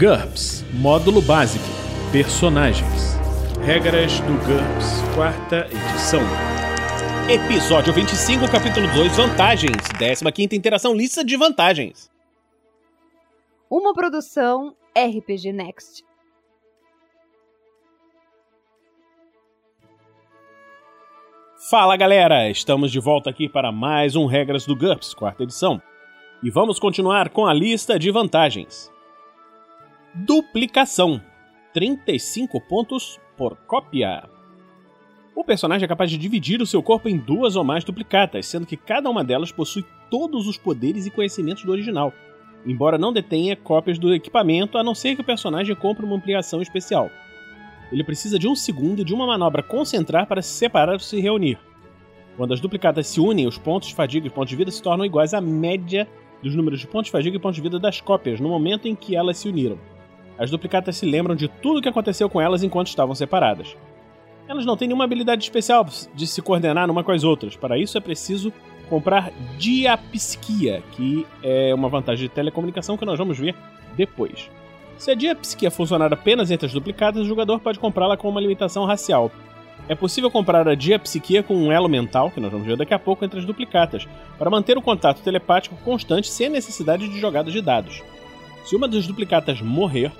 GURPS Módulo Básico Personagens Regras do GURPS, quarta edição. Episódio 25, capítulo 2 Vantagens 15 Interação Lista de Vantagens. Uma produção RPG Next. Fala galera, estamos de volta aqui para mais um Regras do GURPS, quarta edição. E vamos continuar com a lista de vantagens. Duplicação. 35 pontos por cópia. O personagem é capaz de dividir o seu corpo em duas ou mais duplicatas, sendo que cada uma delas possui todos os poderes e conhecimentos do original, embora não detenha cópias do equipamento, a não ser que o personagem compre uma ampliação especial. Ele precisa de um segundo de uma manobra concentrar para se separar ou se reunir. Quando as duplicatas se unem, os pontos de fadiga e pontos de vida se tornam iguais à média dos números de pontos de fadiga e pontos de vida das cópias no momento em que elas se uniram. As duplicatas se lembram de tudo o que aconteceu com elas enquanto estavam separadas. Elas não têm nenhuma habilidade especial de se coordenar uma com as outras. Para isso é preciso comprar diapsquia, que é uma vantagem de telecomunicação que nós vamos ver depois. Se a diapsquia funcionar apenas entre as duplicatas, o jogador pode comprá-la com uma limitação racial. É possível comprar a diapsquia com um elo mental, que nós vamos ver daqui a pouco, entre as duplicatas, para manter o contato telepático constante sem a necessidade de jogadas de dados. Se uma das duplicatas morrer,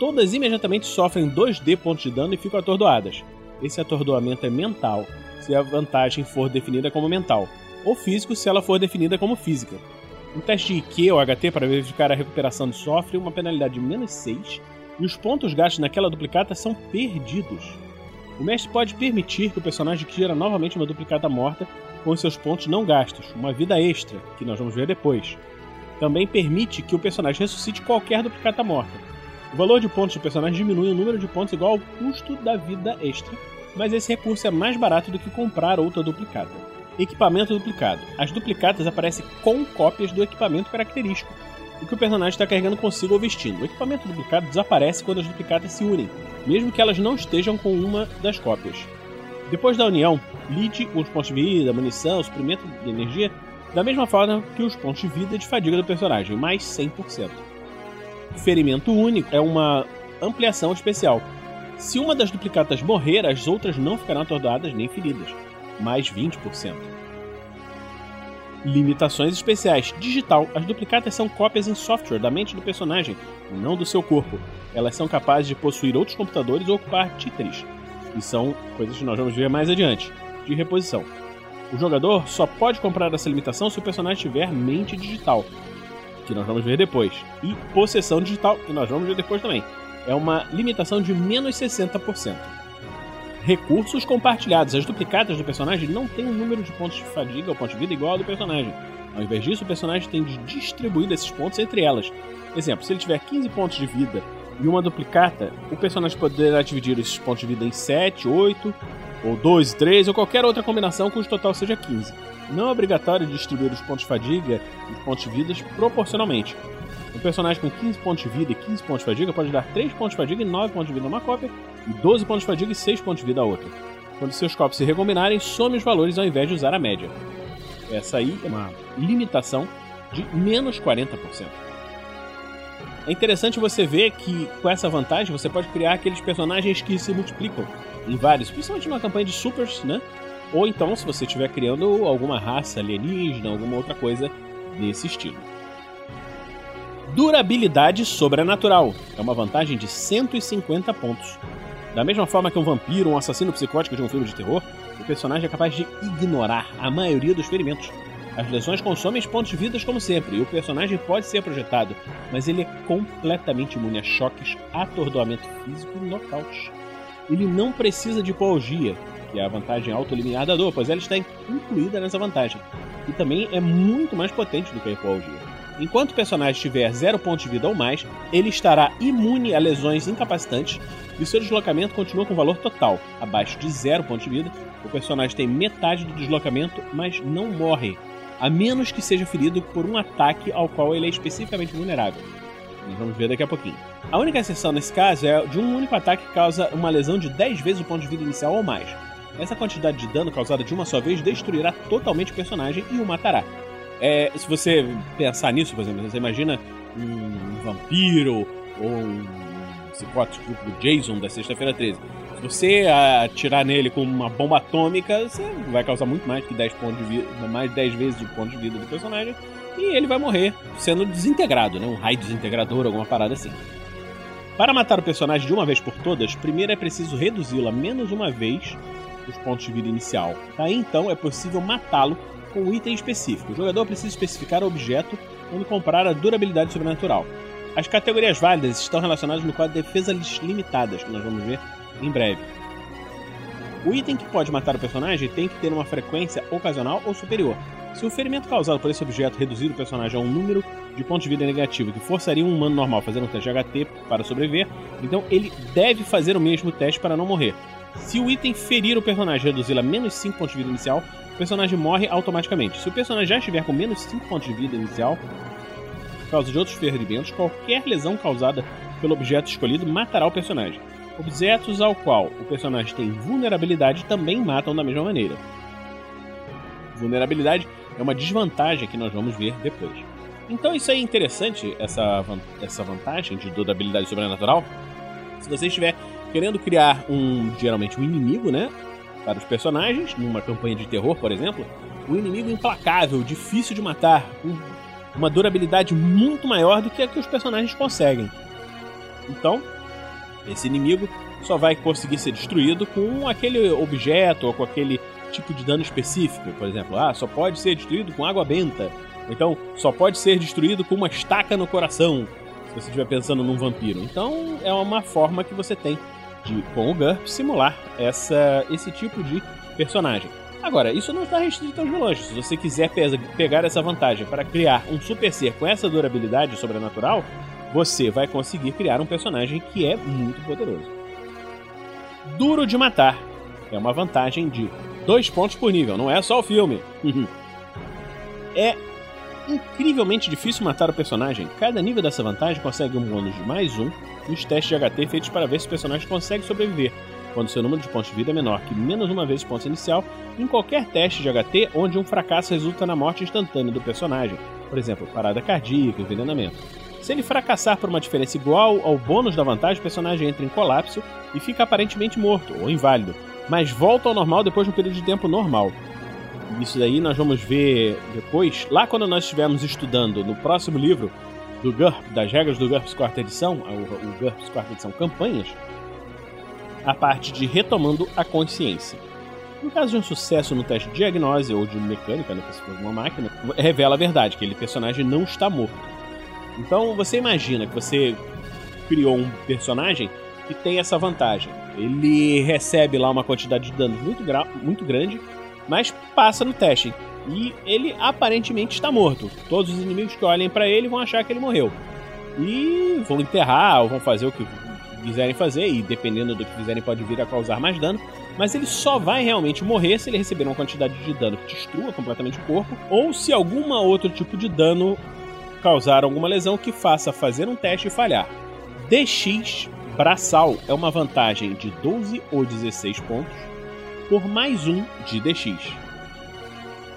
todas imediatamente sofrem 2D pontos de dano e ficam atordoadas. Esse atordoamento é mental, se a vantagem for definida como mental, ou físico se ela for definida como física. Um teste de IQ ou HT para verificar a recuperação sofre uma penalidade de menos 6 e os pontos gastos naquela duplicata são perdidos. O mestre pode permitir que o personagem queira novamente uma duplicata morta com seus pontos não gastos, uma vida extra, que nós vamos ver depois. Também permite que o personagem ressuscite qualquer duplicata morta, o valor de pontos do personagem diminui o número de pontos igual ao custo da vida extra, mas esse recurso é mais barato do que comprar outra duplicata. Equipamento duplicado. As duplicatas aparecem com cópias do equipamento característico, o que o personagem está carregando consigo ou vestindo. O equipamento duplicado desaparece quando as duplicatas se unem, mesmo que elas não estejam com uma das cópias. Depois da união, lide os pontos de vida, munição, suprimento de energia, da mesma forma que os pontos de vida de fadiga do personagem, mais 100%. Ferimento único é uma ampliação especial. Se uma das duplicatas morrer, as outras não ficarão atordoadas nem feridas. Mais 20%. Limitações especiais. Digital. As duplicatas são cópias em software da mente do personagem, não do seu corpo. Elas são capazes de possuir outros computadores ou ocupar títeres. E são coisas que nós vamos ver mais adiante. De reposição. O jogador só pode comprar essa limitação se o personagem tiver mente digital, que nós vamos ver depois, e possessão digital, que nós vamos ver depois também. É uma limitação de menos 60%. Recursos compartilhados. As duplicadas do personagem não têm um número de pontos de fadiga ou pontos de vida igual ao do personagem. Ao invés disso, o personagem tem de distribuir esses pontos entre elas. Exemplo, se ele tiver 15 pontos de vida e uma duplicata, o personagem poderá dividir esses pontos de vida em 7, 8, ou 2, 3, ou qualquer outra combinação cujo total seja 15 não é obrigatório distribuir os pontos de fadiga e os pontos de vida proporcionalmente. Um personagem com 15 pontos de vida e 15 pontos de fadiga pode dar 3 pontos de fadiga e 9 pontos de vida a uma cópia, e 12 pontos de fadiga e 6 pontos de vida a outra. Quando seus copos se recombinarem, some os valores ao invés de usar a média. Essa aí é uma limitação de menos 40%. É interessante você ver que com essa vantagem você pode criar aqueles personagens que se multiplicam em vários, principalmente numa campanha de supers, né? Ou então, se você estiver criando alguma raça alienígena, alguma outra coisa desse estilo. Durabilidade sobrenatural é uma vantagem de 150 pontos. Da mesma forma que um vampiro um assassino psicótico de um filme de terror, o personagem é capaz de ignorar a maioria dos ferimentos. As lesões consomem pontos de vida como sempre, e o personagem pode ser projetado, mas ele é completamente imune a choques, atordoamento físico e nocaute. Ele não precisa de hipoalgia, que é a vantagem autoeliminar da dor, pois ela está incluída nessa vantagem. E também é muito mais potente do que a hipoalgia. Enquanto o personagem tiver 0 pontos de vida ou mais, ele estará imune a lesões incapacitantes e seu deslocamento continua com valor total. Abaixo de 0 pontos de vida, o personagem tem metade do deslocamento, mas não morre, a menos que seja ferido por um ataque ao qual ele é especificamente vulnerável. Nós vamos ver daqui a pouquinho. A única exceção nesse caso é de um único ataque que causa uma lesão de 10 vezes o ponto de vida inicial ou mais. Essa quantidade de dano causada de uma só vez destruirá totalmente o personagem e o matará. É, se você pensar nisso, por exemplo, você imagina um vampiro ou um psicótico tipo do Jason da Sexta-feira 13. Se você atirar nele com uma bomba atômica, você vai causar muito mais que 10 pontos de vida, mais 10 vezes o ponto de vida do personagem, e ele vai morrer sendo desintegrado, né? Um raio desintegrador, alguma parada assim. Para matar o personagem de uma vez por todas, primeiro é preciso reduzi-lo a menos uma vez os pontos de vida inicial. Daí então é possível matá-lo com um item específico. O jogador precisa especificar o objeto onde comprar a durabilidade sobrenatural. As categorias válidas estão relacionadas no quadro de defesas limitadas, que nós vamos ver em breve. O item que pode matar o personagem tem que ter uma frequência ocasional ou superior. Se o ferimento causado por esse objeto reduzir o personagem a um número de pontos de vida negativo que forçaria um humano normal a fazer um teste de HT para sobreviver, então ele deve fazer o mesmo teste para não morrer. Se o item ferir o personagem e reduzi-lo a menos 5 pontos de vida inicial, o personagem morre automaticamente. Se o personagem já estiver com menos 5 pontos de vida inicial, por causa de outros ferimentos, qualquer lesão causada pelo objeto escolhido matará o personagem. Objetos ao qual o personagem tem vulnerabilidade também matam da mesma maneira. Vulnerabilidade é uma desvantagem que nós vamos ver depois. Então isso aí é interessante, essa, essa vantagem de durabilidade sobrenatural. Se você estiver querendo criar um, geralmente um inimigo, né? Para os personagens, numa campanha de terror, por exemplo, um inimigo implacável, difícil de matar, com uma durabilidade muito maior do que a que os personagens conseguem. Então, esse inimigo só vai conseguir ser destruído com aquele objeto ou com aquele tipo de dano específico. Por exemplo, ah, só pode ser destruído com água benta. Então, só pode ser destruído com uma estaca no coração. Se você estiver pensando num vampiro. Então, é uma forma que você tem de, com o GURP, simular essa, esse tipo de personagem. Agora, isso não está restrito aos vilões. Se você quiser pegar essa vantagem para criar um super ser com essa durabilidade sobrenatural, você vai conseguir criar um personagem que é muito poderoso. Duro de matar é uma vantagem de dois pontos por nível, não é só o filme. é incrivelmente difícil matar o personagem. Cada nível dessa vantagem consegue um bônus de mais um nos testes de HT feitos para ver se o personagem consegue sobreviver, quando seu número de pontos de vida é menor que menos uma vez o ponto inicial, em qualquer teste de HT onde um fracasso resulta na morte instantânea do personagem, por exemplo, parada cardíaca, envenenamento. Se ele fracassar por uma diferença igual ao bônus da vantagem, o personagem entra em colapso e fica aparentemente morto ou inválido, mas volta ao normal depois de um período de tempo normal. Isso daí nós vamos ver depois, lá quando nós estivermos estudando no próximo livro do GURP, das regras do GURPS quarta edição, o, o GURPS quarta edição campanhas, a parte de retomando a consciência. No caso de um sucesso no teste de diagnose ou de mecânica, né, se for uma máquina, revela a verdade, que aquele personagem não está morto. Então você imagina que você criou um personagem que tem essa vantagem. Ele recebe lá uma quantidade de danos muito, muito grande, mas passa no teste. E ele aparentemente está morto. Todos os inimigos que olhem para ele vão achar que ele morreu. E vão enterrar ou vão fazer o que quiserem fazer, e dependendo do que fizerem, pode vir a causar mais dano. Mas ele só vai realmente morrer se ele receber uma quantidade de dano que destrua completamente o corpo, ou se algum outro tipo de dano causar alguma lesão que faça fazer um teste e falhar. DX braçal é uma vantagem de 12 ou 16 pontos por mais um de DX.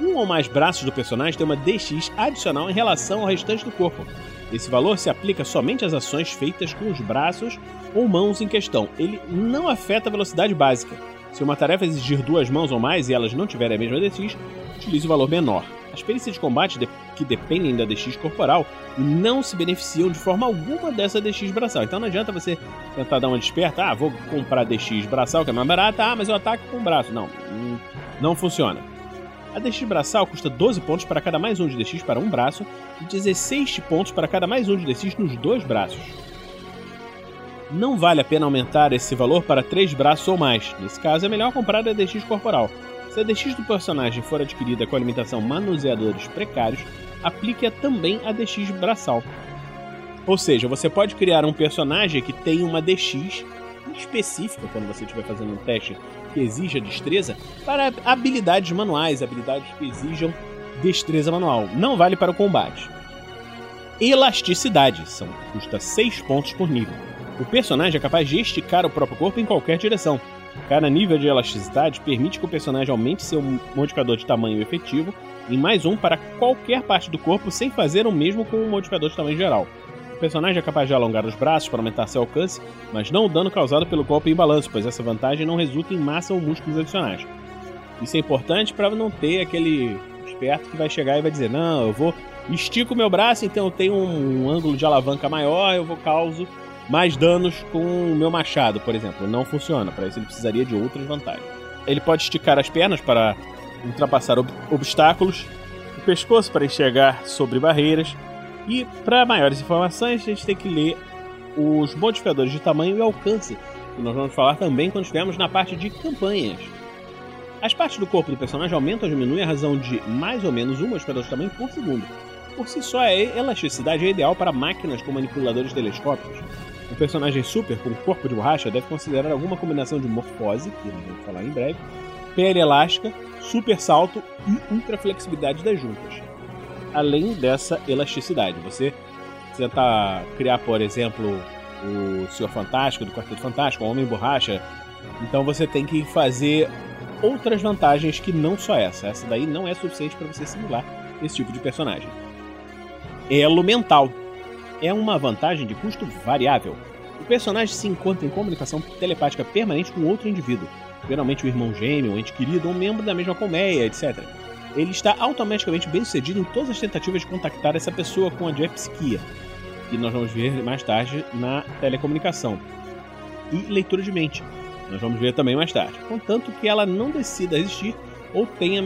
Um ou mais braços do personagem tem uma DX adicional em relação ao restante do corpo. Esse valor se aplica somente às ações feitas com os braços ou mãos em questão. Ele não afeta a velocidade básica. Se uma tarefa exigir duas mãos ou mais e elas não tiverem a mesma DX, utilize o valor menor. As perícias de combate de que dependem da DX corporal não se beneficiam de forma alguma dessa DX braçal. Então não adianta você tentar dar uma desperta, ah, vou comprar DX braçal que é mais barata, ah, mas eu ataco com o braço. Não, não funciona. A DX braçal custa 12 pontos para cada mais um de DX para um braço e 16 pontos para cada mais um de DX nos dois braços. Não vale a pena aumentar esse valor para três braços ou mais. Nesse caso, é melhor comprar a DX corporal. Se a DX do personagem for adquirida com alimentação manuseadores precários, aplique-a também a DX braçal. Ou seja, você pode criar um personagem que tem uma DX específica quando você estiver fazendo um teste que exija destreza para habilidades manuais, habilidades que exijam destreza manual. Não vale para o combate. Elasticidade são, custa 6 pontos por nível. O personagem é capaz de esticar o próprio corpo em qualquer direção, Cada nível de elasticidade permite que o personagem aumente seu modificador de tamanho efetivo em mais um para qualquer parte do corpo sem fazer o mesmo com o modificador de tamanho geral. personagem é capaz de alongar os braços para aumentar seu alcance, mas não o dano causado pelo golpe em balanço, pois essa vantagem não resulta em massa ou músculos adicionais. Isso é importante para não ter aquele esperto que vai chegar e vai dizer: Não, eu vou estico meu braço, então eu tenho um, um ângulo de alavanca maior, eu vou causo mais danos com o meu machado, por exemplo. Não funciona, para isso ele precisaria de outras vantagens. Ele pode esticar as pernas para ultrapassar ob obstáculos, o pescoço para enxergar sobre barreiras, e para maiores informações a gente tem que ler os modificadores de tamanho e alcance, que nós vamos falar também quando estivermos na parte de campanhas. As partes do corpo do personagem aumentam ou diminuem a razão de mais ou menos um modificador de tamanho por segundo. Por si só, a elasticidade é ideal para máquinas com manipuladores telescópicos. Um personagem super com corpo de borracha deve considerar alguma combinação de morfose, que nós vamos falar em breve, pele elástica, super salto e ultra flexibilidade das juntas. Além dessa elasticidade, você tentar criar, por exemplo, o Senhor Fantástico do Quarteto Fantástico, o Homem Borracha, então você tem que fazer outras vantagens que não só essa. Essa daí não é suficiente para você simular esse tipo de personagem. Elo mental é uma vantagem de custo variável. O personagem se encontra em comunicação telepática permanente com outro indivíduo, geralmente o irmão gêmeo, um ente querido ou um membro da mesma colmeia, etc. Ele está automaticamente bem sucedido em todas as tentativas de contactar essa pessoa com a diapsiquia, que nós vamos ver mais tarde na telecomunicação, e leitura de mente, nós vamos ver também mais tarde, contanto que ela não decida existir ou tenha,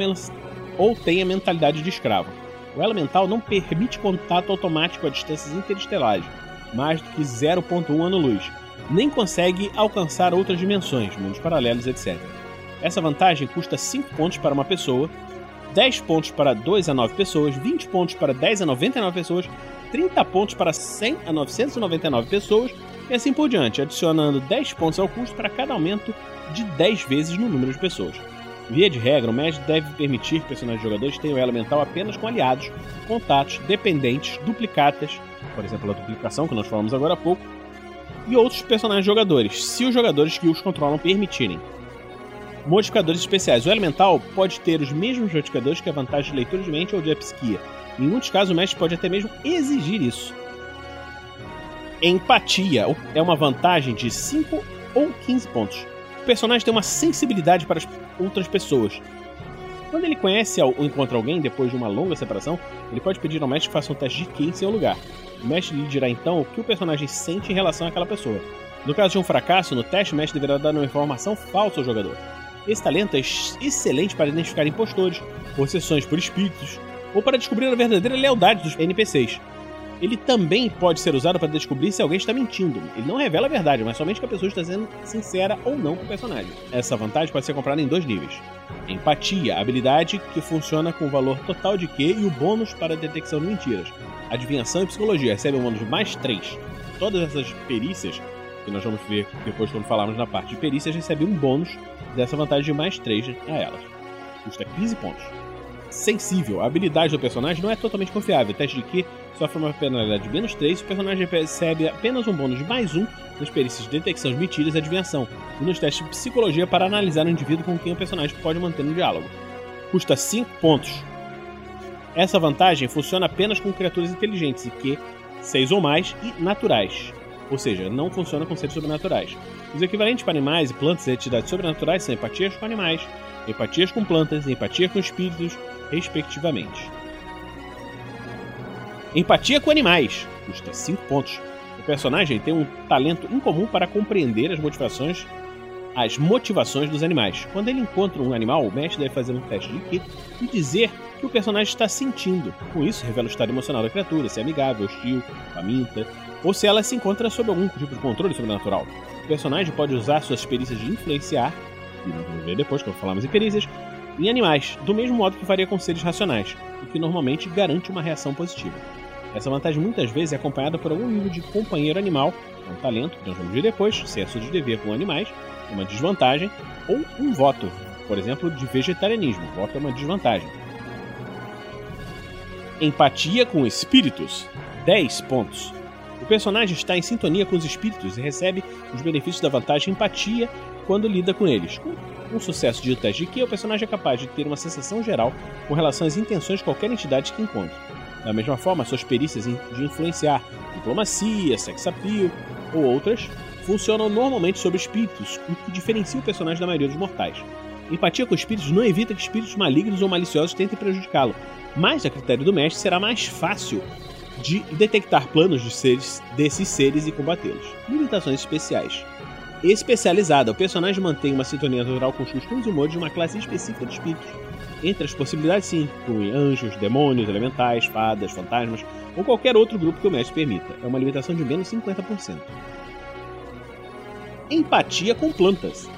ou tenha mentalidade de escravo. O elemental não permite contato automático a distâncias interestelares, mais do que 0.1 ano-luz, nem consegue alcançar outras dimensões, mundos paralelos, etc. Essa vantagem custa 5 pontos para uma pessoa, 10 pontos para 2 a 9 pessoas, 20 pontos para 10 a 99 pessoas, 30 pontos para 100 a 999 pessoas e assim por diante, adicionando 10 pontos ao custo para cada aumento de 10 vezes no número de pessoas. Via de regra, o mestre deve permitir que personagens jogadores tenham ela mental apenas com aliados, contatos, dependentes, duplicatas, por exemplo, a duplicação que nós falamos agora há pouco, e outros personagens jogadores, se os jogadores que os controlam permitirem. Modificadores especiais. O elemental pode ter os mesmos modificadores que a vantagem de leitura de mente ou de psiquia. Em muitos casos, o mestre pode até mesmo exigir isso. Empatia é uma vantagem de 5 ou 15 pontos personagem tem uma sensibilidade para as outras pessoas. Quando ele conhece ou encontra alguém depois de uma longa separação, ele pode pedir ao mestre que faça um teste de Ki em seu lugar. O mestre lhe dirá então o que o personagem sente em relação àquela pessoa. No caso de um fracasso no teste, o mestre deverá dar uma informação falsa ao jogador. Esse talento é excelente para identificar impostores, possessões por espíritos, ou para descobrir a verdadeira lealdade dos NPCs ele também pode ser usado para descobrir se alguém está mentindo. Ele não revela a verdade, mas somente que a pessoa está sendo sincera ou não com o personagem. Essa vantagem pode ser comprada em dois níveis. Empatia, habilidade que funciona com o valor total de Q e o bônus para detecção de mentiras. Adivinhação e psicologia recebe um bônus mais 3. Todas essas perícias, que nós vamos ver depois quando falarmos na parte de perícias, recebem um bônus dessa vantagem de mais 3 a elas. Custa 15 pontos sensível. A habilidade do personagem não é totalmente confiável. O teste de Q sofre uma penalidade de menos 3 e o personagem recebe apenas um bônus de mais 1 nas perícias de detecção de mentiras e adivinhação, e nos testes de psicologia para analisar o indivíduo com quem o personagem pode manter um diálogo. Custa 5 pontos. Essa vantagem funciona apenas com criaturas inteligentes e que 6 ou mais e naturais. Ou seja, não funciona com seres sobrenaturais. Os equivalentes para animais e plantas e entidades sobrenaturais são empatias com animais, empatias com plantas empatia com espíritos, respectivamente. Empatia com animais custa 5 pontos. O personagem tem um talento incomum para compreender as motivações as motivações dos animais. Quando ele encontra um animal, o mestre deve fazer um teste de Ki e dizer que o personagem está sentindo. Com isso, revela o estado emocional da criatura, se é amigável, hostil, faminta, ou se ela se encontra sob algum tipo de controle sobrenatural. O personagem pode usar suas perícias de influenciar, e vamos ver depois quando falarmos em perícias, em animais, do mesmo modo que faria com seres racionais, o que normalmente garante uma reação positiva. Essa vantagem muitas vezes é acompanhada por algum nível de companheiro animal, um talento, que nós vamos ver depois, senso de dever com animais, uma desvantagem, ou um voto, por exemplo, de vegetarianismo. Voto é uma desvantagem. Empatia com espíritos, 10 pontos. O personagem está em sintonia com os espíritos e recebe os benefícios da vantagem empatia quando lida com eles. Um sucesso de teste de que o personagem é capaz de ter uma sensação geral com relação às intenções de qualquer entidade que encontre. Da mesma forma, suas perícias de influenciar diplomacia, sex appeal ou outras funcionam normalmente sobre espíritos, o que diferencia o personagem da maioria dos mortais. Empatia com espíritos não evita que espíritos malignos ou maliciosos tentem prejudicá-lo, mas, a critério do mestre, será mais fácil de detectar planos de seres, desses seres e combatê-los. Limitações especiais. Especializada, o personagem mantém uma sintonia natural com os costumes e humores de uma classe específica de espíritos. Entre as possibilidades se incluem anjos, demônios, elementais, fadas, fantasmas ou qualquer outro grupo que o mestre permita. É uma limitação de menos 50%. Empatia com plantas.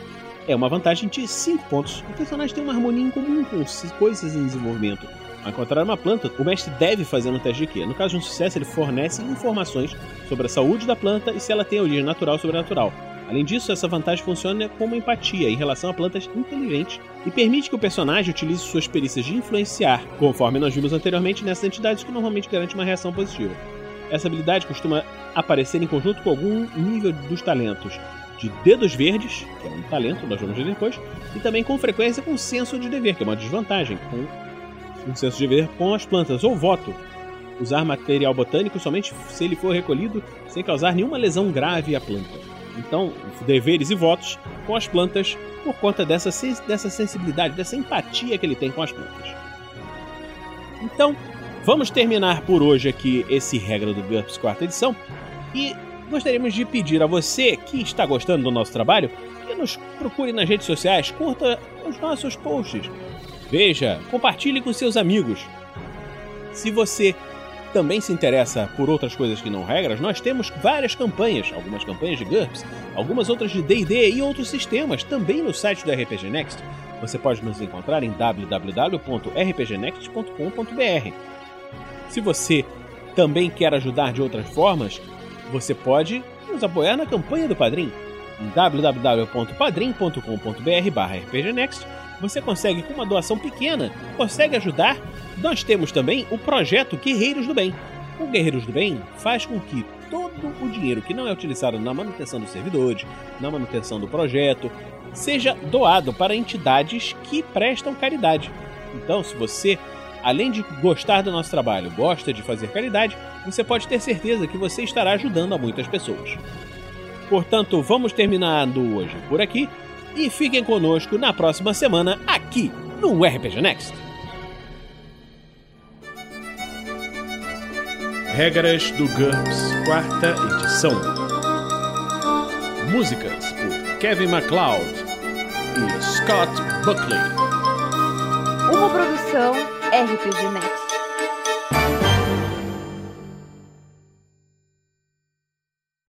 É uma vantagem de 5 pontos. O personagem tem uma harmonia em comum com coisas em desenvolvimento, ao encontrar uma planta, o mestre deve fazer um teste de Q. No caso de um sucesso, ele fornece informações sobre a saúde da planta e se ela tem origem natural ou sobrenatural. Além disso, essa vantagem funciona como empatia em relação a plantas inteligentes e permite que o personagem utilize suas perícias de influenciar, conforme nós vimos anteriormente nessas entidades que normalmente garante uma reação positiva. Essa habilidade costuma aparecer em conjunto com algum nível dos talentos de dedos verdes, que é um talento, nós vamos ver depois, e também com frequência com senso de dever, que é uma desvantagem, com um senso de dever com as plantas, ou voto. Usar material botânico somente se ele for recolhido sem causar nenhuma lesão grave à planta. Então, deveres e votos com as plantas por conta dessa, dessa sensibilidade, dessa empatia que ele tem com as plantas. Então, vamos terminar por hoje aqui esse Regra do GURPS quarta edição e gostaríamos de pedir a você que está gostando do nosso trabalho que nos procure nas redes sociais, curta os nossos posts, Veja, compartilhe com seus amigos. Se você também se interessa por outras coisas que não regras, nós temos várias campanhas, algumas campanhas de GURPS, algumas outras de D&D e outros sistemas, também no site do RPG Next. Você pode nos encontrar em www.rpgnext.com.br. Se você também quer ajudar de outras formas, você pode nos apoiar na campanha do Padrim em www.padrim.com.br/rpgnext você consegue, com uma doação pequena, consegue ajudar. Nós temos também o projeto Guerreiros do Bem. O Guerreiros do Bem faz com que todo o dinheiro que não é utilizado na manutenção dos servidores, na manutenção do projeto, seja doado para entidades que prestam caridade. Então, se você, além de gostar do nosso trabalho, gosta de fazer caridade, você pode ter certeza que você estará ajudando a muitas pessoas. Portanto, vamos terminando hoje por aqui e fiquem conosco na próxima semana aqui no RPG Next. Regras do GURPS, quarta edição. Músicas por Kevin MacLeod e Scott Buckley. Uma produção RPG Next.